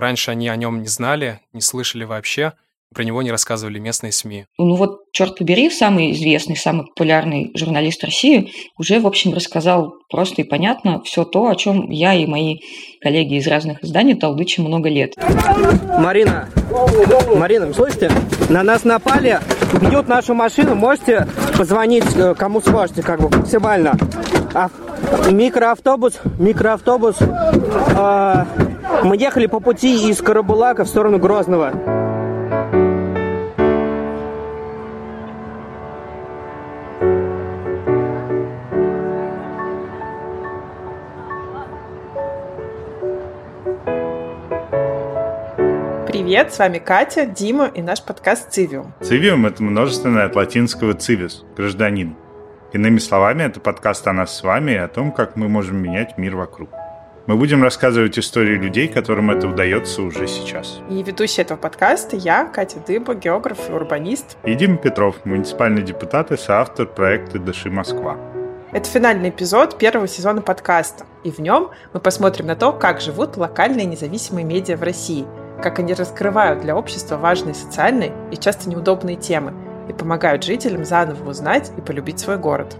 Раньше они о нем не знали, не слышали вообще, про него не рассказывали местные СМИ. Ну вот, черт побери, самый известный, самый популярный журналист России уже, в общем, рассказал просто и понятно все то, о чем я и мои коллеги из разных изданий толдычим много лет. Марина, Марина, вы слышите? На нас напали, бьют нашу машину, можете позвонить э, кому сможете, как бы максимально. А, микроавтобус, микроавтобус. Э, мы ехали по пути из Карабулака в сторону Грозного. Привет, с вами Катя, Дима и наш подкаст «Цивиум». «Цивиум» — это множественное от латинского «цивис» — «гражданин». Иными словами, это подкаст о нас с вами и о том, как мы можем менять мир вокруг. Мы будем рассказывать истории людей, которым это удается уже сейчас. И ведущая этого подкаста я, Катя Дыба, географ и урбанист. И Дима Петров, муниципальный депутат и соавтор проекта «Дыши Москва». Это финальный эпизод первого сезона подкаста, и в нем мы посмотрим на то, как живут локальные независимые медиа в России – как они раскрывают для общества важные социальные и часто неудобные темы и помогают жителям заново узнать и полюбить свой город.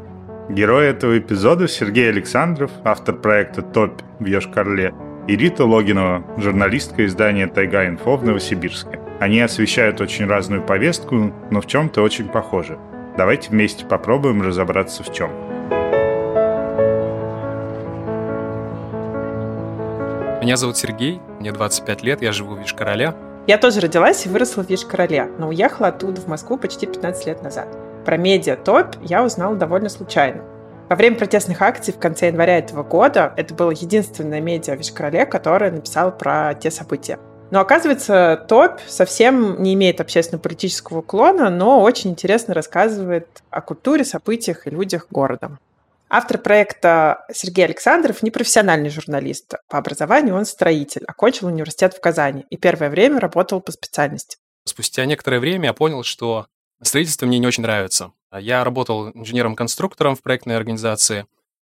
Герой этого эпизода Сергей Александров, автор проекта «Топь» в Йошкарле, и Рита Логинова, журналистка издания «Тайга Инфо» в Новосибирске. Они освещают очень разную повестку, но в чем-то очень похожи. Давайте вместе попробуем разобраться в чем. Меня зовут Сергей, мне 25 лет, я живу в Вишкороле. Я тоже родилась и выросла в Вишкороле, но уехала оттуда в Москву почти 15 лет назад. Про медиа ТОП я узнала довольно случайно. Во время протестных акций в конце января этого года это было единственное медиа в Вишкороле, которое написало про те события. Но оказывается, ТОП совсем не имеет общественно-политического уклона, но очень интересно рассказывает о культуре, событиях и людях города. Автор проекта Сергей Александров не профессиональный журналист. По образованию он строитель, окончил университет в Казани и первое время работал по специальности. Спустя некоторое время я понял, что строительство мне не очень нравится. Я работал инженером-конструктором в проектной организации,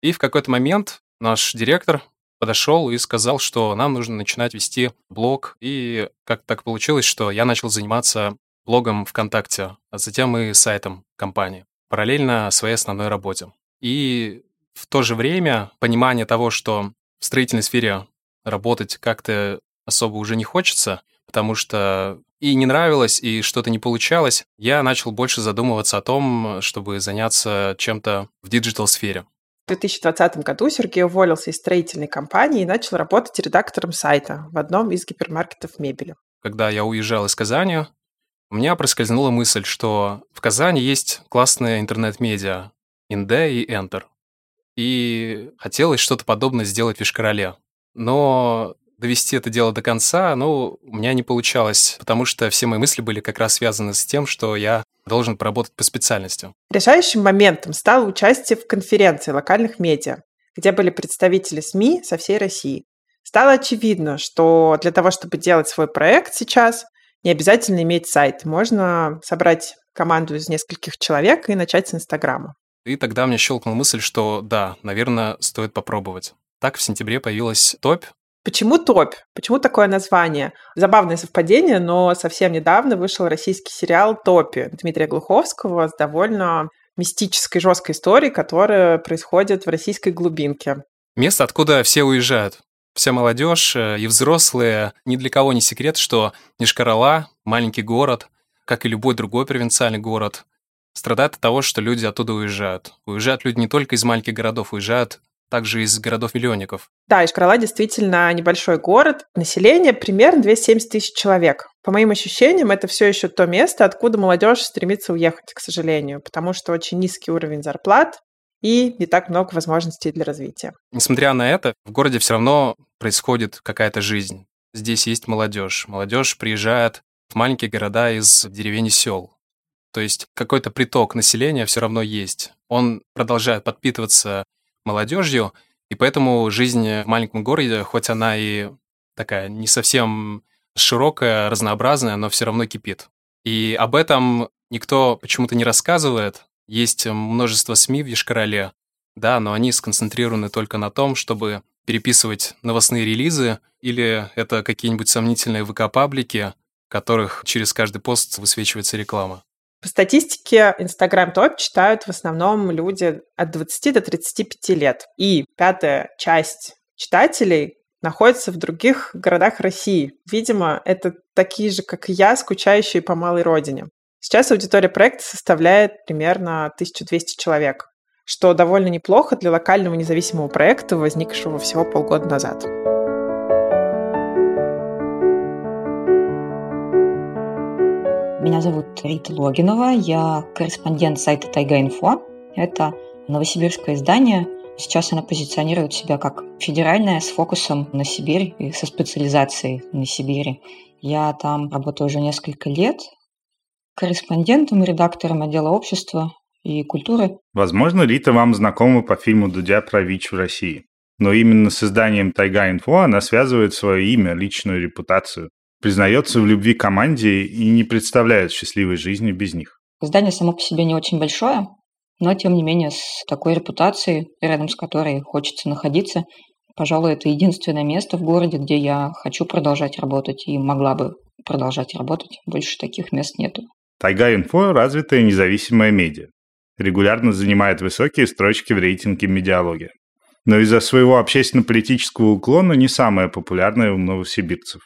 и в какой-то момент наш директор подошел и сказал, что нам нужно начинать вести блог. И как так получилось, что я начал заниматься блогом ВКонтакте, а затем и сайтом компании, параллельно своей основной работе. И в то же время понимание того, что в строительной сфере работать как-то особо уже не хочется, потому что и не нравилось, и что-то не получалось, я начал больше задумываться о том, чтобы заняться чем-то в digital -сфере. В 2020 году Сергей уволился из строительной компании и начал работать редактором сайта в одном из гипермаркетов мебели. Когда я уезжал из Казани, у меня проскользнула мысль, что в Казани есть классные интернет-медиа, Инде и Enter. И хотелось что-то подобное сделать в Вишкороле. Но довести это дело до конца, ну, у меня не получалось, потому что все мои мысли были как раз связаны с тем, что я должен поработать по специальности. Решающим моментом стало участие в конференции локальных медиа, где были представители СМИ со всей России. Стало очевидно, что для того, чтобы делать свой проект сейчас, не обязательно иметь сайт. Можно собрать команду из нескольких человек и начать с Инстаграма. И тогда мне щелкнула мысль, что да, наверное, стоит попробовать. Так в сентябре появилась топь. Почему топь? Почему такое название? Забавное совпадение, но совсем недавно вышел российский сериал «Топи» Дмитрия Глуховского с довольно мистической, жесткой историей, которая происходит в российской глубинке. Место, откуда все уезжают. Вся молодежь э, и взрослые, ни для кого не секрет, что Нишкарала, маленький город, как и любой другой провинциальный город, страдает от того, что люди оттуда уезжают. Уезжают люди не только из маленьких городов, уезжают также из городов-миллионников. Да, Ишкарала действительно небольшой город. Население примерно 270 тысяч человек. По моим ощущениям, это все еще то место, откуда молодежь стремится уехать, к сожалению, потому что очень низкий уровень зарплат и не так много возможностей для развития. Несмотря на это, в городе все равно происходит какая-то жизнь. Здесь есть молодежь. Молодежь приезжает в маленькие города из деревень и сел. То есть какой-то приток населения все равно есть. Он продолжает подпитываться молодежью, и поэтому жизнь в маленьком городе, хоть она и такая не совсем широкая, разнообразная, но все равно кипит. И об этом никто почему-то не рассказывает. Есть множество СМИ в Ешкарале, да, но они сконцентрированы только на том, чтобы переписывать новостные релизы, или это какие-нибудь сомнительные ВК-паблики, в которых через каждый пост высвечивается реклама? По статистике Instagram топ читают в основном люди от 20 до 35 лет. И пятая часть читателей находится в других городах России. Видимо, это такие же, как и я, скучающие по малой родине. Сейчас аудитория проекта составляет примерно 1200 человек, что довольно неплохо для локального независимого проекта, возникшего всего полгода назад. Меня зовут Рита Логинова, я корреспондент сайта Тайга-Инфо. Это новосибирское издание. Сейчас она позиционирует себя как федеральная с фокусом на Сибирь и со специализацией на Сибири. Я там работаю уже несколько лет, корреспондентом и редактором отдела общества и культуры. Возможно, Рита вам знакома по фильму Дудя про ВИЧ в России. Но именно с изданием Тайга-Инфо она связывает свое имя, личную репутацию признается в любви команде и не представляет счастливой жизни без них. Здание само по себе не очень большое, но тем не менее с такой репутацией, рядом с которой хочется находиться, пожалуй, это единственное место в городе, где я хочу продолжать работать и могла бы продолжать работать. Больше таких мест нету. Тайга Инфо – развитая независимая медиа. Регулярно занимает высокие строчки в рейтинге медиалогия. Но из-за своего общественно-политического уклона не самая популярная у новосибирцев.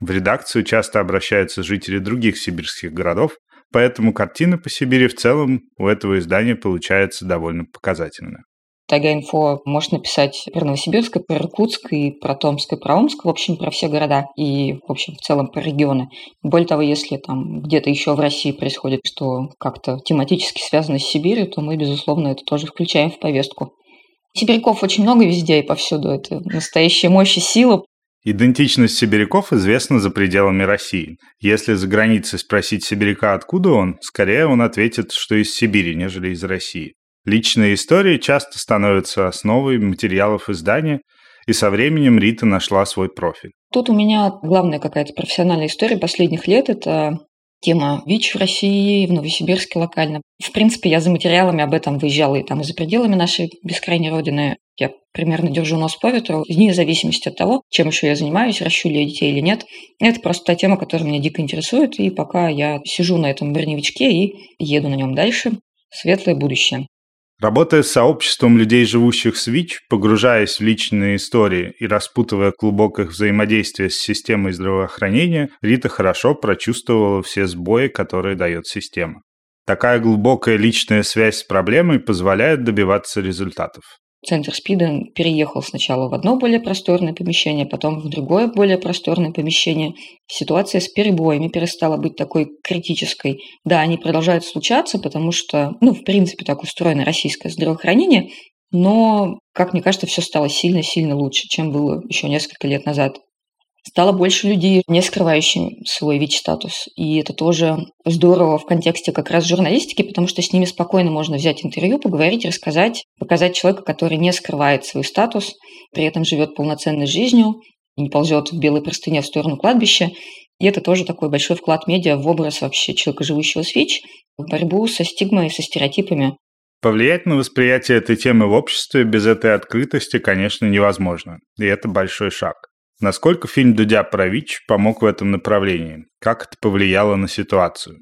В редакцию часто обращаются жители других сибирских городов, поэтому картина по Сибири в целом у этого издания получается довольно показательная. Тайга-инфо может написать про Новосибирск, про Иркутск и про Томск и про Омск, в общем, про все города и, в общем, в целом про регионы. Более того, если там где-то еще в России происходит, что как-то тематически связано с Сибирью, то мы, безусловно, это тоже включаем в повестку. Сибиряков очень много везде и повсюду. Это настоящая мощь и сила. Идентичность сибиряков известна за пределами России. Если за границей спросить сибиряка, откуда он, скорее он ответит, что из Сибири, нежели из России. Личные истории часто становятся основой материалов издания, и со временем Рита нашла свой профиль. Тут у меня главная какая-то профессиональная история последних лет – это тема ВИЧ в России, в Новосибирске локально. В принципе, я за материалами об этом выезжала и там и за пределами нашей бескрайней родины. Я примерно держу нос по ветру, вне зависимости от того, чем еще я занимаюсь, ращу ли я детей или нет. Это просто та тема, которая меня дико интересует, и пока я сижу на этом броневичке и еду на нем дальше, светлое будущее. Работая с сообществом людей, живущих с ВИЧ, погружаясь в личные истории и распутывая клубок их взаимодействия с системой здравоохранения, Рита хорошо прочувствовала все сбои, которые дает система. Такая глубокая личная связь с проблемой позволяет добиваться результатов. Центр СПИДа переехал сначала в одно более просторное помещение, потом в другое более просторное помещение. Ситуация с перебоями перестала быть такой критической. Да, они продолжают случаться, потому что, ну, в принципе, так устроено российское здравоохранение, но, как мне кажется, все стало сильно-сильно лучше, чем было еще несколько лет назад. Стало больше людей, не скрывающих свой ВИЧ-статус. И это тоже здорово в контексте как раз журналистики, потому что с ними спокойно можно взять интервью, поговорить, рассказать, показать человека, который не скрывает свой статус, при этом живет полноценной жизнью, и не ползет в белой простыне в сторону кладбища. И это тоже такой большой вклад медиа в образ вообще человека, живущего с ВИЧ, в борьбу со стигмой со стереотипами. Повлиять на восприятие этой темы в обществе без этой открытости, конечно, невозможно. И это большой шаг. Насколько фильм «Дудя про ВИЧ» помог в этом направлении? Как это повлияло на ситуацию?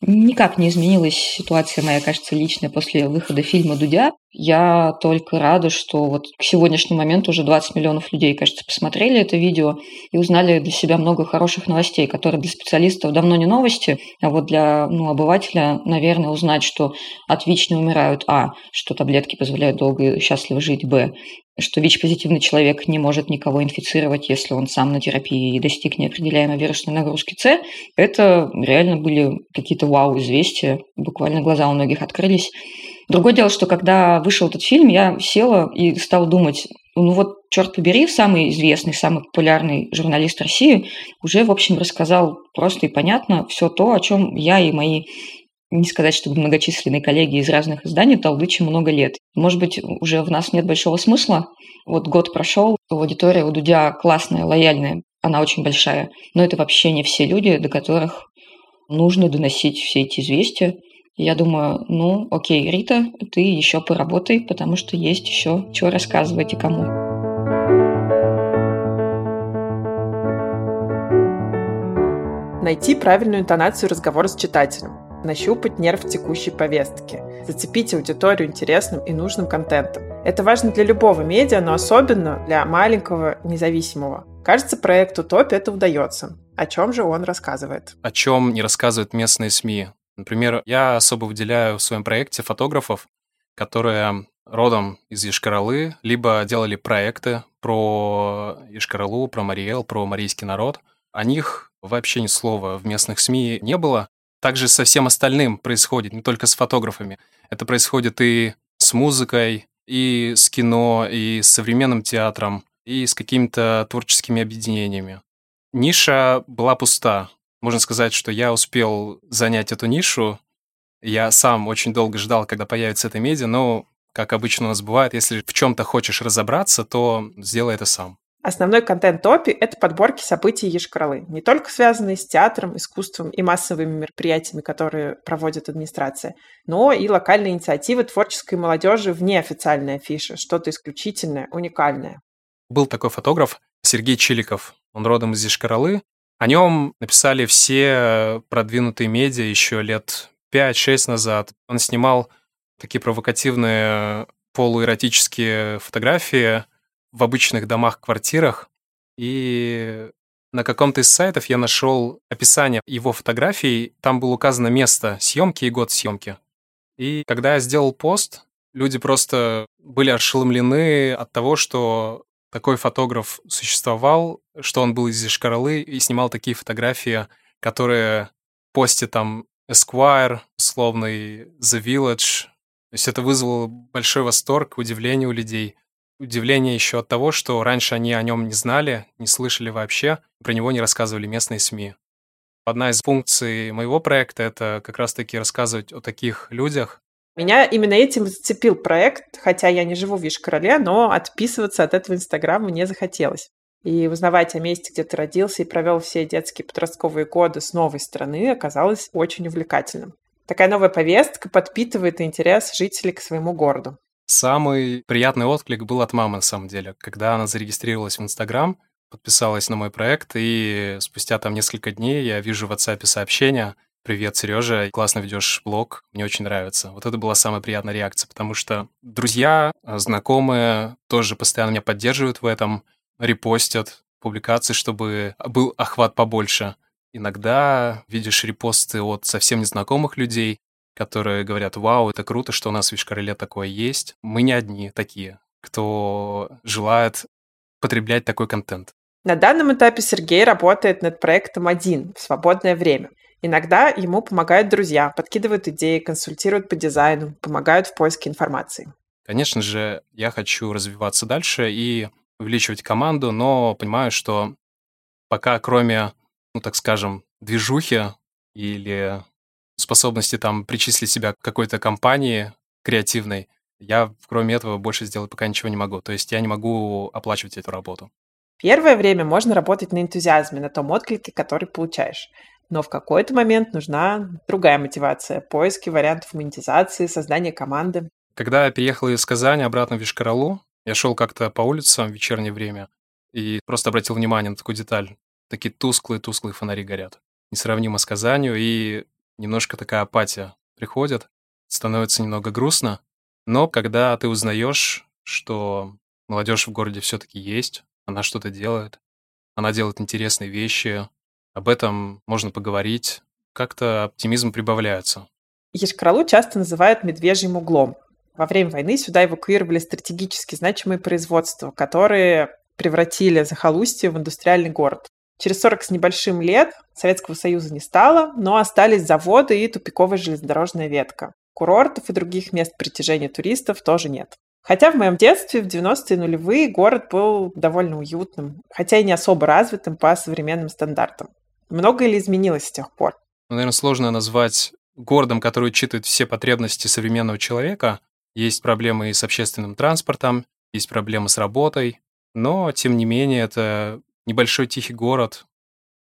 Никак не изменилась ситуация моя, кажется, личная после выхода фильма «Дудя». Я только рада, что вот к сегодняшнему моменту уже 20 миллионов людей, кажется, посмотрели это видео и узнали для себя много хороших новостей, которые для специалистов давно не новости, а вот для ну, обывателя, наверное, узнать, что от ВИЧ не умирают, а, что таблетки позволяют долго и счастливо жить, б, что ВИЧ-позитивный человек не может никого инфицировать, если он сам на терапии и достиг неопределяемой вирусной нагрузки С, это реально были какие-то вау-известия, буквально глаза у многих открылись. Другое дело, что когда вышел этот фильм, я села и стала думать, ну вот, черт побери, самый известный, самый популярный журналист России уже, в общем, рассказал просто и понятно все то, о чем я и мои не сказать, чтобы многочисленные коллеги из разных изданий толдычим много лет. Может быть, уже в нас нет большого смысла. Вот год прошел, аудитория у Дудя классная, лояльная, она очень большая. Но это вообще не все люди, до которых нужно доносить все эти известия. Я думаю, ну, окей, Рита, ты еще поработай, потому что есть еще что рассказывать и кому. Найти правильную интонацию разговора с читателем, нащупать нерв текущей повестки, зацепить аудиторию интересным и нужным контентом. Это важно для любого медиа, но особенно для маленького независимого. Кажется, проекту ТОП это удается. О чем же он рассказывает? О чем не рассказывают местные СМИ? Например, я особо выделяю в своем проекте фотографов, которые родом из Ешкаралы, либо делали проекты про Ешкаралу, про Мариэл, про марийский народ. О них вообще ни слова в местных СМИ не было. Также со всем остальным происходит, не только с фотографами. Это происходит и с музыкой, и с кино, и с современным театром, и с какими-то творческими объединениями. Ниша была пуста. Можно сказать, что я успел занять эту нишу. Я сам очень долго ждал, когда появится эта медиа, но, как обычно у нас бывает, если в чем-то хочешь разобраться, то сделай это сам. Основной контент Топи – это подборки событий Ешкралы, не только связанные с театром, искусством и массовыми мероприятиями, которые проводит администрация, но и локальные инициативы творческой молодежи вне официальной афиши, что-то исключительное, уникальное. Был такой фотограф Сергей Чиликов, он родом из Ешкаралы. О нем написали все продвинутые медиа еще лет 5-6 назад. Он снимал такие провокативные полуэротические фотографии – в обычных домах, квартирах, и на каком-то из сайтов я нашел описание его фотографий, там было указано место съемки и год съемки. И когда я сделал пост, люди просто были ошеломлены от того, что такой фотограф существовал, что он был из Ишкаралы и снимал такие фотографии, которые постит там Esquire, условный The Village. То есть это вызвало большой восторг, удивление у людей удивление еще от того, что раньше они о нем не знали, не слышали вообще, про него не рассказывали местные СМИ. Одна из функций моего проекта — это как раз-таки рассказывать о таких людях. Меня именно этим зацепил проект, хотя я не живу в Вишкороле, но отписываться от этого Инстаграма не захотелось. И узнавать о месте, где ты родился и провел все детские подростковые годы с новой страны, оказалось очень увлекательным. Такая новая повестка подпитывает интерес жителей к своему городу. Самый приятный отклик был от мамы, на самом деле, когда она зарегистрировалась в Инстаграм, подписалась на мой проект, и спустя там несколько дней я вижу в WhatsApp сообщение «Привет, Сережа, классно ведешь блог, мне очень нравится». Вот это была самая приятная реакция, потому что друзья, знакомые тоже постоянно меня поддерживают в этом, репостят публикации, чтобы был охват побольше. Иногда видишь репосты от совсем незнакомых людей, которые говорят, вау, это круто, что у нас в Вишкареле такое есть. Мы не одни такие, кто желает потреблять такой контент. На данном этапе Сергей работает над проектом один в свободное время. Иногда ему помогают друзья, подкидывают идеи, консультируют по дизайну, помогают в поиске информации. Конечно же, я хочу развиваться дальше и увеличивать команду, но понимаю, что пока кроме, ну так скажем, движухи или способности там причислить себя к какой-то компании креативной, я, кроме этого, больше сделать пока ничего не могу. То есть я не могу оплачивать эту работу. Первое время можно работать на энтузиазме, на том отклике, который получаешь. Но в какой-то момент нужна другая мотивация, поиски вариантов монетизации, создание команды. Когда я переехал из Казани обратно в Вишкаралу, я шел как-то по улицам в вечернее время и просто обратил внимание на такую деталь. Такие тусклые-тусклые фонари горят. Несравнимо с Казанью, и немножко такая апатия приходит, становится немного грустно. Но когда ты узнаешь, что молодежь в городе все-таки есть, она что-то делает, она делает интересные вещи, об этом можно поговорить, как-то оптимизм прибавляется. Ешкаралу часто называют медвежьим углом. Во время войны сюда эвакуировали стратегически значимые производства, которые превратили захолустье в индустриальный город. Через 40 с небольшим лет Советского Союза не стало, но остались заводы и тупиковая железнодорожная ветка. Курортов и других мест притяжения туристов тоже нет. Хотя в моем детстве, в 90-е нулевые, город был довольно уютным, хотя и не особо развитым по современным стандартам. Многое ли изменилось с тех пор? Ну, наверное, сложно назвать городом, который учитывает все потребности современного человека. Есть проблемы и с общественным транспортом, есть проблемы с работой, но, тем не менее, это небольшой тихий город,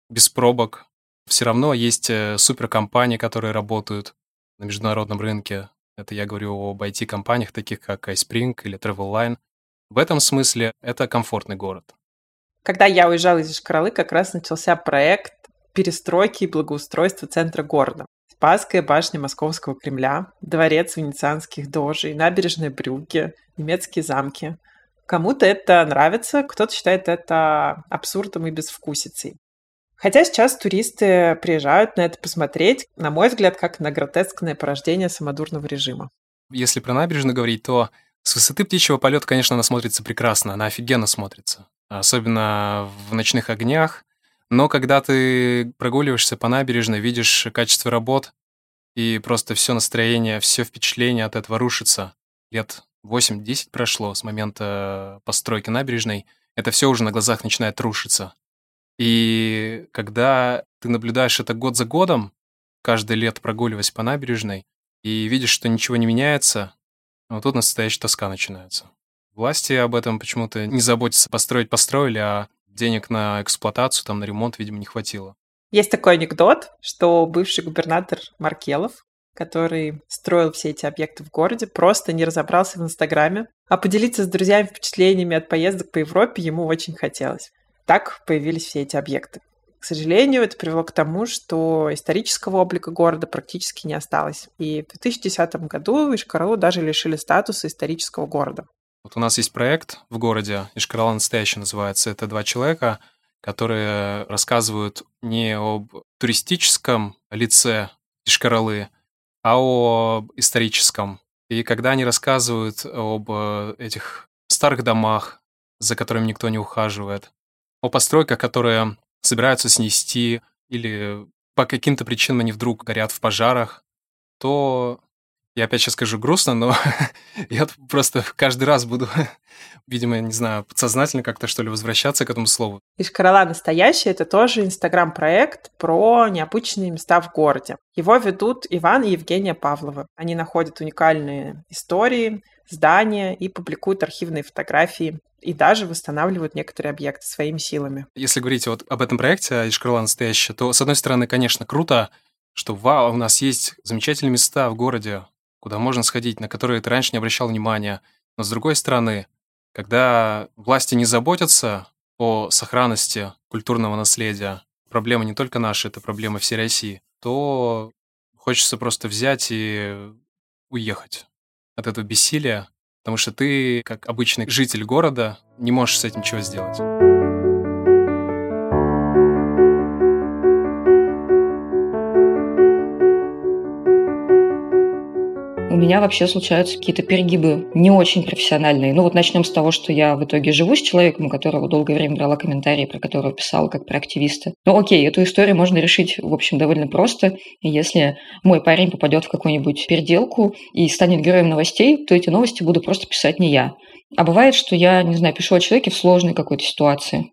без пробок. Все равно есть э, суперкомпании, которые работают на международном рынке. Это я говорю об IT-компаниях, таких как iSpring или TravelLine. В этом смысле это комфортный город. Когда я уезжала из Ишкаралы, как раз начался проект перестройки и благоустройства центра города. Спасская башня Московского Кремля, дворец венецианских дожей, набережные Брюки, немецкие замки. Кому-то это нравится, кто-то считает это абсурдом и безвкусицей. Хотя сейчас туристы приезжают на это посмотреть, на мой взгляд, как на гротескное порождение самодурного режима. Если про набережную говорить, то с высоты птичьего полета, конечно, она смотрится прекрасно, она офигенно смотрится. Особенно в ночных огнях. Но когда ты прогуливаешься по набережной, видишь качество работ, и просто все настроение, все впечатление от этого рушится. Лет 8-10 прошло с момента постройки набережной, это все уже на глазах начинает рушиться. И когда ты наблюдаешь это год за годом, каждое лето прогуливаясь по набережной, и видишь, что ничего не меняется, вот тут настоящая тоска начинается. Власти об этом почему-то не заботятся. Построить построили, а денег на эксплуатацию, там, на ремонт, видимо, не хватило. Есть такой анекдот, что бывший губернатор Маркелов, который строил все эти объекты в городе, просто не разобрался в Инстаграме, а поделиться с друзьями впечатлениями от поездок по Европе ему очень хотелось. Так появились все эти объекты. К сожалению, это привело к тому, что исторического облика города практически не осталось. И в 2010 году Ишкаралу даже лишили статуса исторического города. Вот у нас есть проект в городе, Ишкарала настоящий называется. Это два человека, которые рассказывают не об туристическом лице Ишкаралы, а об историческом. И когда они рассказывают об этих старых домах, за которыми никто не ухаживает, о постройках, которые собираются снести или по каким-то причинам они вдруг горят в пожарах, то я опять сейчас скажу грустно, но я просто каждый раз буду, видимо, не знаю, подсознательно как-то что ли возвращаться к этому слову. Ишкарала настоящий — это тоже инстаграм-проект про необычные места в городе. Его ведут Иван и Евгения Павловы. Они находят уникальные истории, здания и публикуют архивные фотографии и даже восстанавливают некоторые объекты своими силами. Если говорить вот об этом проекте «Ишкарла настоящая», то, с одной стороны, конечно, круто, что вау, у нас есть замечательные места в городе, куда можно сходить, на которые ты раньше не обращал внимания. Но с другой стороны, когда власти не заботятся о сохранности культурного наследия, проблема не только наша, это проблема всей России, то хочется просто взять и уехать от этого бессилия, потому что ты, как обычный житель города, не можешь с этим ничего сделать. Меня вообще случаются какие-то перегибы не очень профессиональные. Ну вот начнем с того, что я в итоге живу с человеком, у которого долгое время брала комментарии, про которого писала как про активиста. Ну окей, эту историю можно решить, в общем, довольно просто. Если мой парень попадет в какую-нибудь переделку и станет героем новостей, то эти новости буду просто писать не я. А бывает, что я, не знаю, пишу о человеке в сложной какой-то ситуации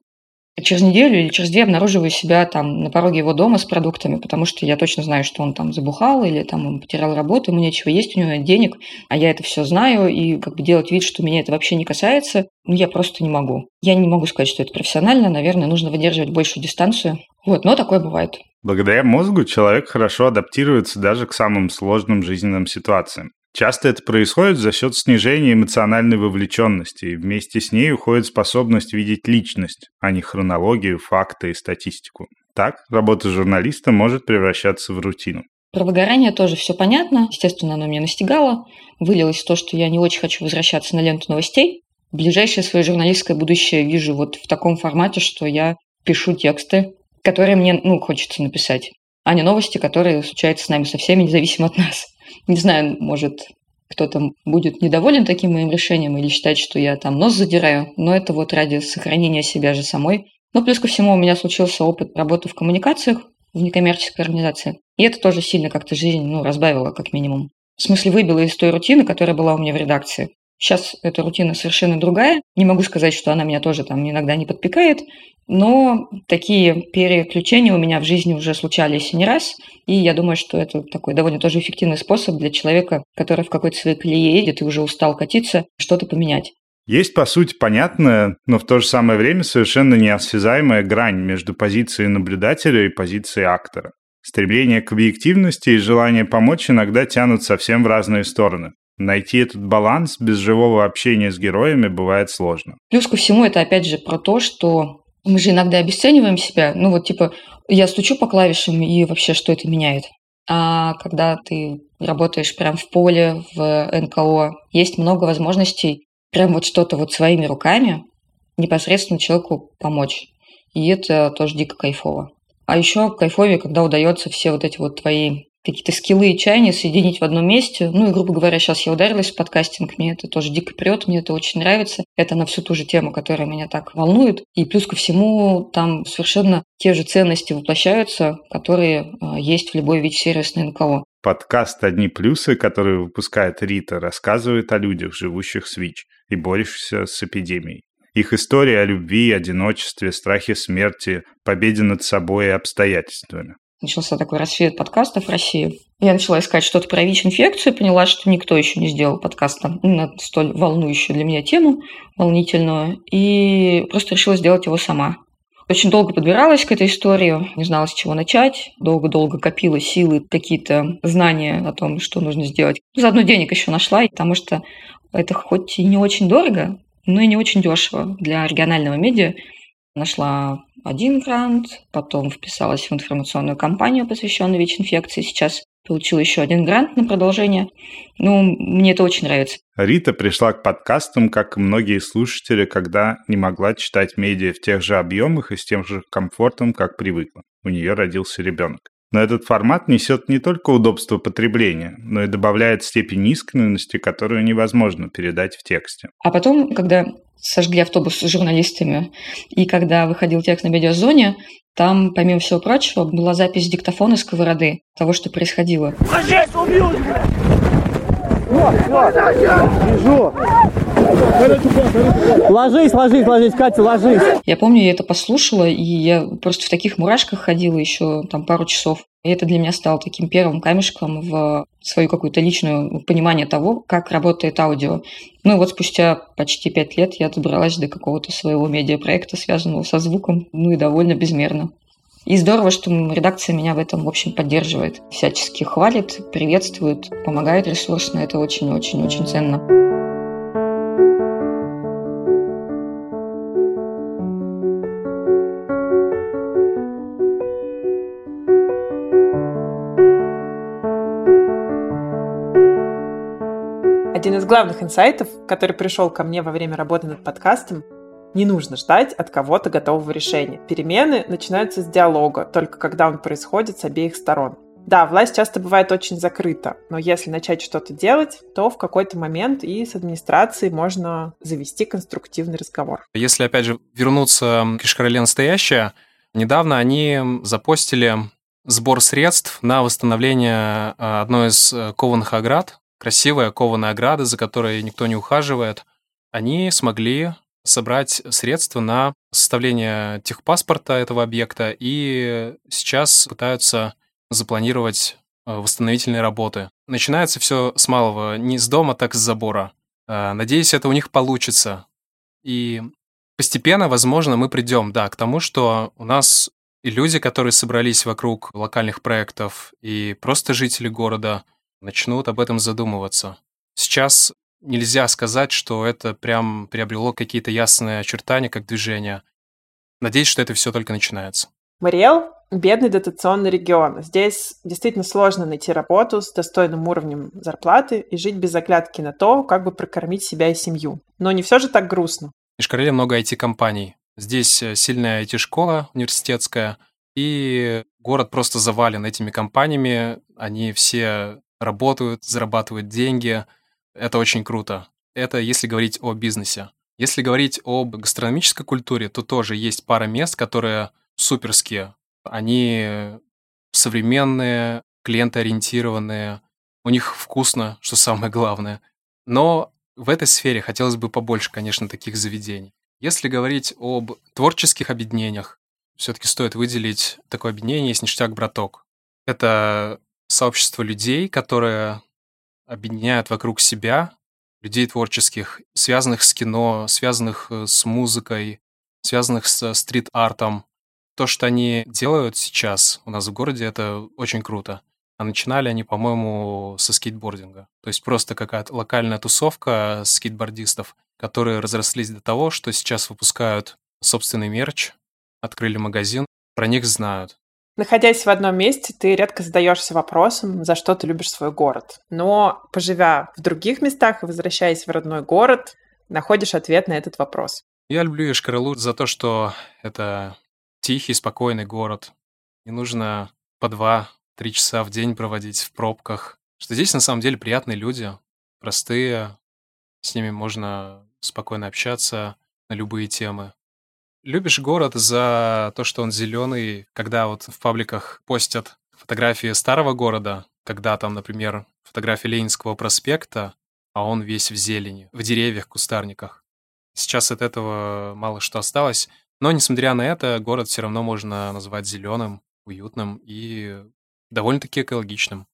через неделю или через две обнаруживаю себя там на пороге его дома с продуктами, потому что я точно знаю, что он там забухал или там он потерял работу, ему нечего есть, у него нет денег, а я это все знаю, и как бы делать вид, что меня это вообще не касается, ну, я просто не могу. Я не могу сказать, что это профессионально, наверное, нужно выдерживать большую дистанцию. Вот, но такое бывает. Благодаря мозгу человек хорошо адаптируется даже к самым сложным жизненным ситуациям. Часто это происходит за счет снижения эмоциональной вовлеченности, и вместе с ней уходит способность видеть личность, а не хронологию, факты и статистику. Так, работа журналиста может превращаться в рутину. Про выгорание тоже все понятно. Естественно, оно меня настигало. Вылилось в то, что я не очень хочу возвращаться на ленту новостей. Ближайшее свое журналистское будущее вижу вот в таком формате, что я пишу тексты, которые мне, ну, хочется написать, а не новости, которые случаются с нами со всеми, независимо от нас. Не знаю, может, кто-то будет недоволен таким моим решением или считать, что я там нос задираю, но это вот ради сохранения себя же самой. Ну, плюс ко всему, у меня случился опыт работы в коммуникациях в некоммерческой организации. И это тоже сильно как-то жизнь, ну, разбавило, как минимум. В смысле, выбило из той рутины, которая была у меня в редакции. Сейчас эта рутина совершенно другая. Не могу сказать, что она меня тоже там иногда не подпекает, но такие переключения у меня в жизни уже случались не раз, и я думаю, что это такой довольно тоже эффективный способ для человека, который в какой-то своей колее едет и уже устал катиться, что-то поменять. Есть, по сути, понятная, но в то же самое время совершенно неосязаемая грань между позицией наблюдателя и позицией актора. Стремление к объективности и желание помочь иногда тянут совсем в разные стороны. Найти этот баланс без живого общения с героями бывает сложно. Плюс ко всему это опять же про то, что Мы же иногда обесцениваем себя. Ну вот типа я стучу по клавишам и вообще что это меняет. А когда ты работаешь прям в поле, в НКО, есть много возможностей прям вот что-то вот своими руками непосредственно человеку помочь. И это тоже дико кайфово. А еще кайфовее, когда удается все вот эти вот твои какие-то скиллы и чаяния соединить в одном месте. Ну и, грубо говоря, сейчас я ударилась в подкастинг, мне это тоже дико прет, мне это очень нравится. Это на всю ту же тему, которая меня так волнует. И плюс ко всему, там совершенно те же ценности воплощаются, которые э, есть в любой ВИЧ-сервисной НКО. Подкаст «Одни плюсы», который выпускает Рита, рассказывает о людях, живущих с ВИЧ и борющихся с эпидемией. Их история о любви, одиночестве, страхе смерти, победе над собой и обстоятельствами начался такой рассвет подкастов в России. Я начала искать что-то про ВИЧ-инфекцию, поняла, что никто еще не сделал подкаста на столь волнующую для меня тему, волнительную, и просто решила сделать его сама. Очень долго подбиралась к этой истории, не знала, с чего начать, долго-долго копила силы, какие-то знания о том, что нужно сделать. Заодно денег еще нашла, потому что это хоть и не очень дорого, но и не очень дешево для регионального медиа. Нашла один грант, потом вписалась в информационную кампанию, посвященную ВИЧ-инфекции. Сейчас получила еще один грант на продолжение. Ну, мне это очень нравится. Рита пришла к подкастам, как и многие слушатели, когда не могла читать медиа в тех же объемах и с тем же комфортом, как привыкла. У нее родился ребенок. Но этот формат несет не только удобство потребления, но и добавляет степень искренности, которую невозможно передать в тексте. А потом, когда сожгли автобус с журналистами, и когда выходил текст на медиазоне, там, помимо всего прочего, была запись диктофона сковороды того, что происходило. Бежу! Ложись, ложись, ложись, Катя, ложись. Я помню, я это послушала, и я просто в таких мурашках ходила еще там пару часов. И это для меня стало таким первым камешком в свою какую-то личную понимание того, как работает аудио. Ну и вот спустя почти пять лет я добралась до какого-то своего медиапроекта, связанного со звуком, ну и довольно безмерно. И здорово, что редакция меня в этом, в общем, поддерживает. Всячески хвалит, приветствует, помогает ресурсно. Это очень-очень-очень ценно. Один из главных инсайтов, который пришел ко мне во время работы над подкастом, не нужно ждать от кого-то готового решения. Перемены начинаются с диалога, только когда он происходит с обеих сторон. Да, власть часто бывает очень закрыта, но если начать что-то делать, то в какой-то момент и с администрацией можно завести конструктивный разговор. Если, опять же, вернуться к Ишкарале настоящее, недавно они запостили сбор средств на восстановление а, одной из э, кованых оград красивая кованая ограда, за которой никто не ухаживает, они смогли собрать средства на составление техпаспорта этого объекта и сейчас пытаются запланировать э, восстановительные работы. Начинается все с малого, не с дома, так с забора. Э, надеюсь, это у них получится. И постепенно, возможно, мы придем, да, к тому, что у нас и люди, которые собрались вокруг локальных проектов, и просто жители города начнут об этом задумываться. Сейчас нельзя сказать, что это прям приобрело какие-то ясные очертания, как движение. Надеюсь, что это все только начинается. Мариэл – бедный дотационный регион. Здесь действительно сложно найти работу с достойным уровнем зарплаты и жить без заглядки на то, как бы прокормить себя и семью. Но не все же так грустно. В Ишкареле много IT-компаний. Здесь э, сильная IT-школа университетская, и город просто завален этими компаниями. Они все работают, зарабатывают деньги. Это очень круто. Это если говорить о бизнесе. Если говорить об гастрономической культуре, то тоже есть пара мест, которые суперские. Они современные, клиентоориентированные, у них вкусно, что самое главное. Но в этой сфере хотелось бы побольше, конечно, таких заведений. Если говорить об творческих объединениях, все-таки стоит выделить такое объединение есть «Ништяк Браток». Это сообщество людей, которые объединяют вокруг себя людей творческих, связанных с кино, связанных э, с музыкой, связанных с стрит-артом. То, что они делают сейчас у нас в городе, это очень круто. А начинали они, по-моему, со скейтбординга. То есть просто какая-то локальная тусовка скейтбордистов, которые разрослись до того, что сейчас выпускают собственный мерч, открыли магазин, про них знают. Находясь в одном месте, ты редко задаешься вопросом, за что ты любишь свой город. Но, поживя в других местах и возвращаясь в родной город, находишь ответ на этот вопрос. Я люблю Ишкаралу за то, что это тихий, спокойный город. Не нужно по два-три часа в день проводить в пробках. Что здесь на самом деле приятные люди, простые, с ними можно спокойно общаться на любые темы. Любишь город за то, что он зеленый, когда вот в пабликах постят фотографии старого города, когда там, например, фотография Ленинского проспекта, а он весь в зелени, в деревьях, кустарниках. Сейчас от этого мало что осталось, но, несмотря на это, город все равно можно назвать зеленым, уютным и довольно-таки экологичным.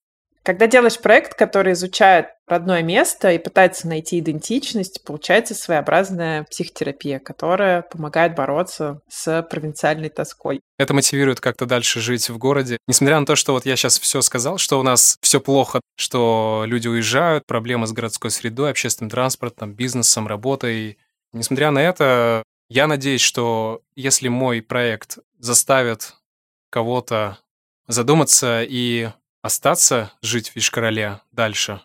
Когда делаешь проект, который изучает родное место и пытается найти идентичность, получается своеобразная психотерапия, которая помогает бороться с провинциальной тоской. Это мотивирует как-то дальше жить в городе. Несмотря на то, что вот я сейчас все сказал, что у нас все плохо, что люди уезжают, проблемы с городской средой, общественным транспортом, бизнесом, работой. Несмотря на это, я надеюсь, что если мой проект заставит кого-то задуматься и остаться жить в Вишкороле дальше,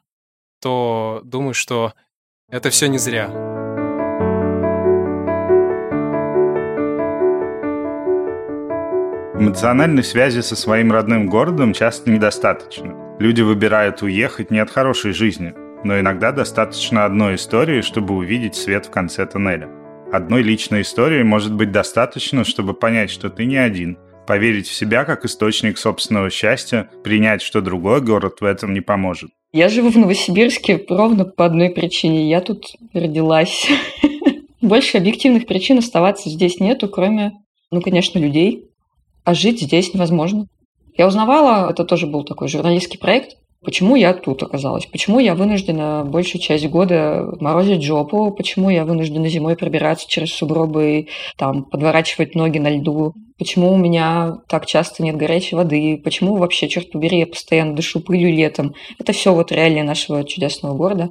то думаю, что это все не зря. Эмоциональной связи со своим родным городом часто недостаточно. Люди выбирают уехать не от хорошей жизни, но иногда достаточно одной истории, чтобы увидеть свет в конце тоннеля. Одной личной истории может быть достаточно, чтобы понять, что ты не один, поверить в себя как источник собственного счастья, принять, что другой город в этом не поможет. Я живу в Новосибирске ровно по одной причине. Я тут родилась. Больше объективных причин оставаться здесь нету, кроме, ну, конечно, людей. А жить здесь невозможно. Я узнавала, это тоже был такой журналистский проект, Почему я тут оказалась? Почему я вынуждена большую часть года морозить жопу? Почему я вынуждена зимой пробираться через сугробы там подворачивать ноги на льду? Почему у меня так часто нет горячей воды? Почему вообще, черт побери, я постоянно дышу пылью летом? Это все вот реалии нашего чудесного города.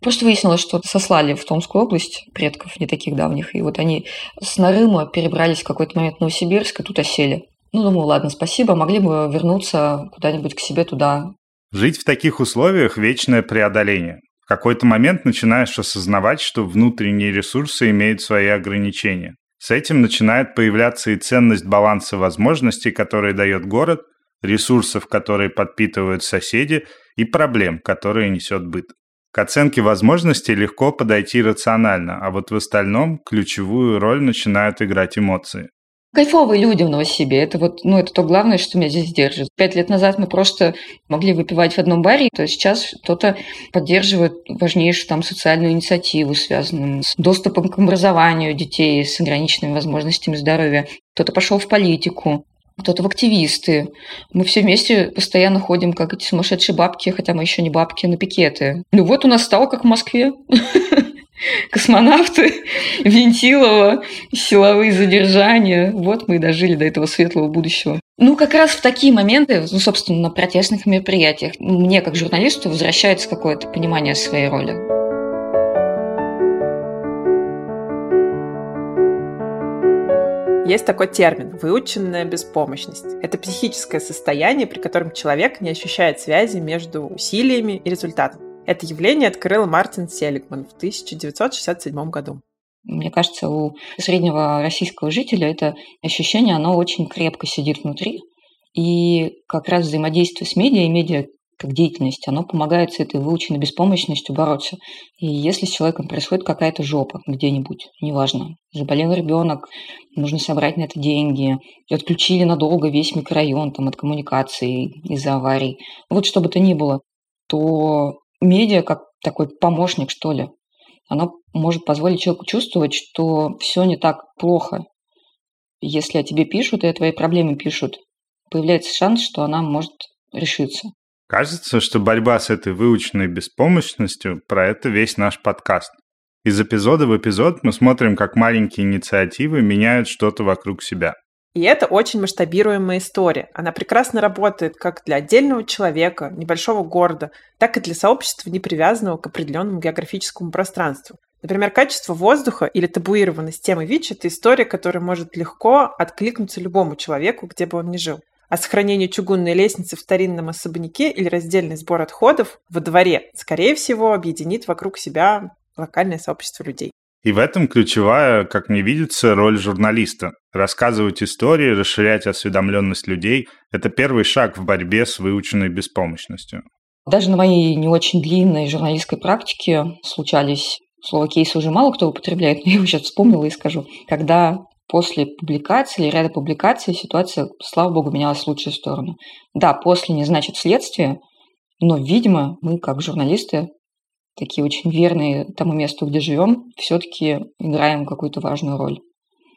Просто выяснилось, что сослали в Томскую область предков не таких давних. И вот они с Нарыма перебрались в какой-то момент в Новосибирск и тут осели. Ну, думаю, ладно, спасибо, могли бы вернуться куда-нибудь к себе туда, Жить в таких условиях – вечное преодоление. В какой-то момент начинаешь осознавать, что внутренние ресурсы имеют свои ограничения. С этим начинает появляться и ценность баланса возможностей, которые дает город, ресурсов, которые подпитывают соседи, и проблем, которые несет быт. К оценке возможностей легко подойти рационально, а вот в остальном ключевую роль начинают играть эмоции. Кайфовые люди в Новосибе. Это вот, ну, это то главное, что меня здесь держит. Пять лет назад мы просто могли выпивать в одном баре, то сейчас кто-то поддерживает важнейшую там социальную инициативу, связанную с доступом к образованию детей с ограниченными возможностями здоровья. Кто-то пошел в политику, кто-то в активисты. Мы все вместе постоянно ходим, как эти сумасшедшие бабки, хотя мы еще не бабки, на пикеты. Ну вот у нас стало как в Москве. космонавты, Вентилова, силовые задержания. Вот мы и дожили до этого светлого будущего. Ну, как раз в такие моменты, ну, собственно, на протестных мероприятиях, мне, как журналисту, возвращается какое-то понимание своей роли. Есть такой термин – выученная беспомощность. Это психическое состояние, при котором человек не ощущает связи между усилиями и результатом. Это явление открыл Мартин Селигман в 1967 году. Мне кажется, у среднего российского жителя это ощущение, оно очень крепко сидит внутри. И как раз взаимодействие с медиа и медиа как деятельность, оно помогает с этой выученной беспомощностью бороться. И если с человеком происходит какая-то жопа где-нибудь, неважно, заболел ребенок, нужно собрать на это деньги, отключили надолго весь микрорайон там, от коммуникации из-за аварий, вот что бы то ни было, то медиа как такой помощник, что ли. Оно может позволить человеку чувствовать, что все не так плохо. Если о тебе пишут и о твоей проблеме пишут, появляется шанс, что она может решиться. Кажется, что борьба с этой выученной беспомощностью – про это весь наш подкаст. Из эпизода в эпизод мы смотрим, как маленькие инициативы меняют что-то вокруг себя. И это очень масштабируемая история. Она прекрасно работает как для отдельного человека, небольшого города, так и для сообщества, не привязанного к определенному географическому пространству. Например, качество воздуха или табуированность темы ВИЧ – это история, которая может легко откликнуться любому человеку, где бы он ни жил. А сохранение чугунной лестницы в старинном особняке или раздельный сбор отходов во дворе, скорее всего, объединит вокруг себя локальное сообщество людей. И в этом ключевая, как мне видится, роль журналиста. Рассказывать истории, расширять осведомленность людей – это первый шаг в борьбе с выученной беспомощностью. Даже на моей не очень длинной журналистской практике случались Слово кейсы уже мало кто употребляет, но я его сейчас вспомнила и скажу. Когда после публикации или ряда публикаций ситуация, слава богу, менялась в лучшую сторону. Да, после не значит следствие, но, видимо, мы, как журналисты, такие очень верные тому месту, где живем, все-таки играем какую-то важную роль.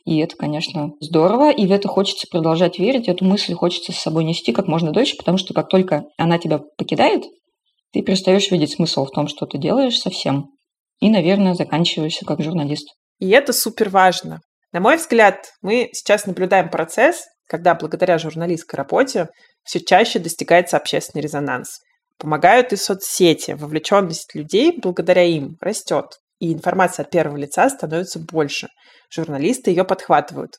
И это, конечно, здорово, и в это хочется продолжать верить, эту мысль хочется с собой нести как можно дольше, потому что как только она тебя покидает, ты перестаешь видеть смысл в том, что ты делаешь совсем и, наверное, заканчиваешься как журналист. И это супер важно. На мой взгляд, мы сейчас наблюдаем процесс, когда благодаря журналистской работе все чаще достигается общественный резонанс. Помогают и соцсети, вовлеченность людей благодаря им растет, и информация от первого лица становится больше. Журналисты ее подхватывают.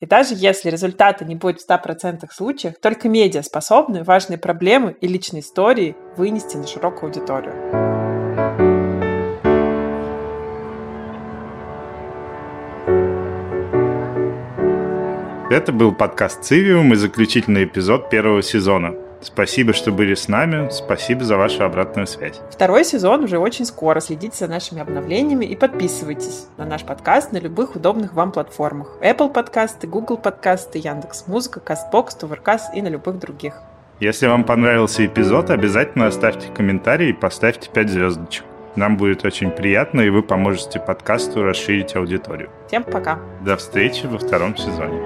И даже если результата не будет в 100% случаях, только медиа способны важные проблемы и личные истории вынести на широкую аудиторию. Это был подкаст «Цивиум» и заключительный эпизод первого сезона. Спасибо, что были с нами. Спасибо за вашу обратную связь. Второй сезон уже очень скоро. Следите за нашими обновлениями и подписывайтесь на наш подкаст на любых удобных вам платформах. Apple подкасты, Google подкасты, Яндекс Музыка, Castbox, Туверкас и на любых других. Если вам понравился эпизод, обязательно оставьте комментарий и поставьте 5 звездочек. Нам будет очень приятно, и вы поможете подкасту расширить аудиторию. Всем пока. До встречи во втором сезоне.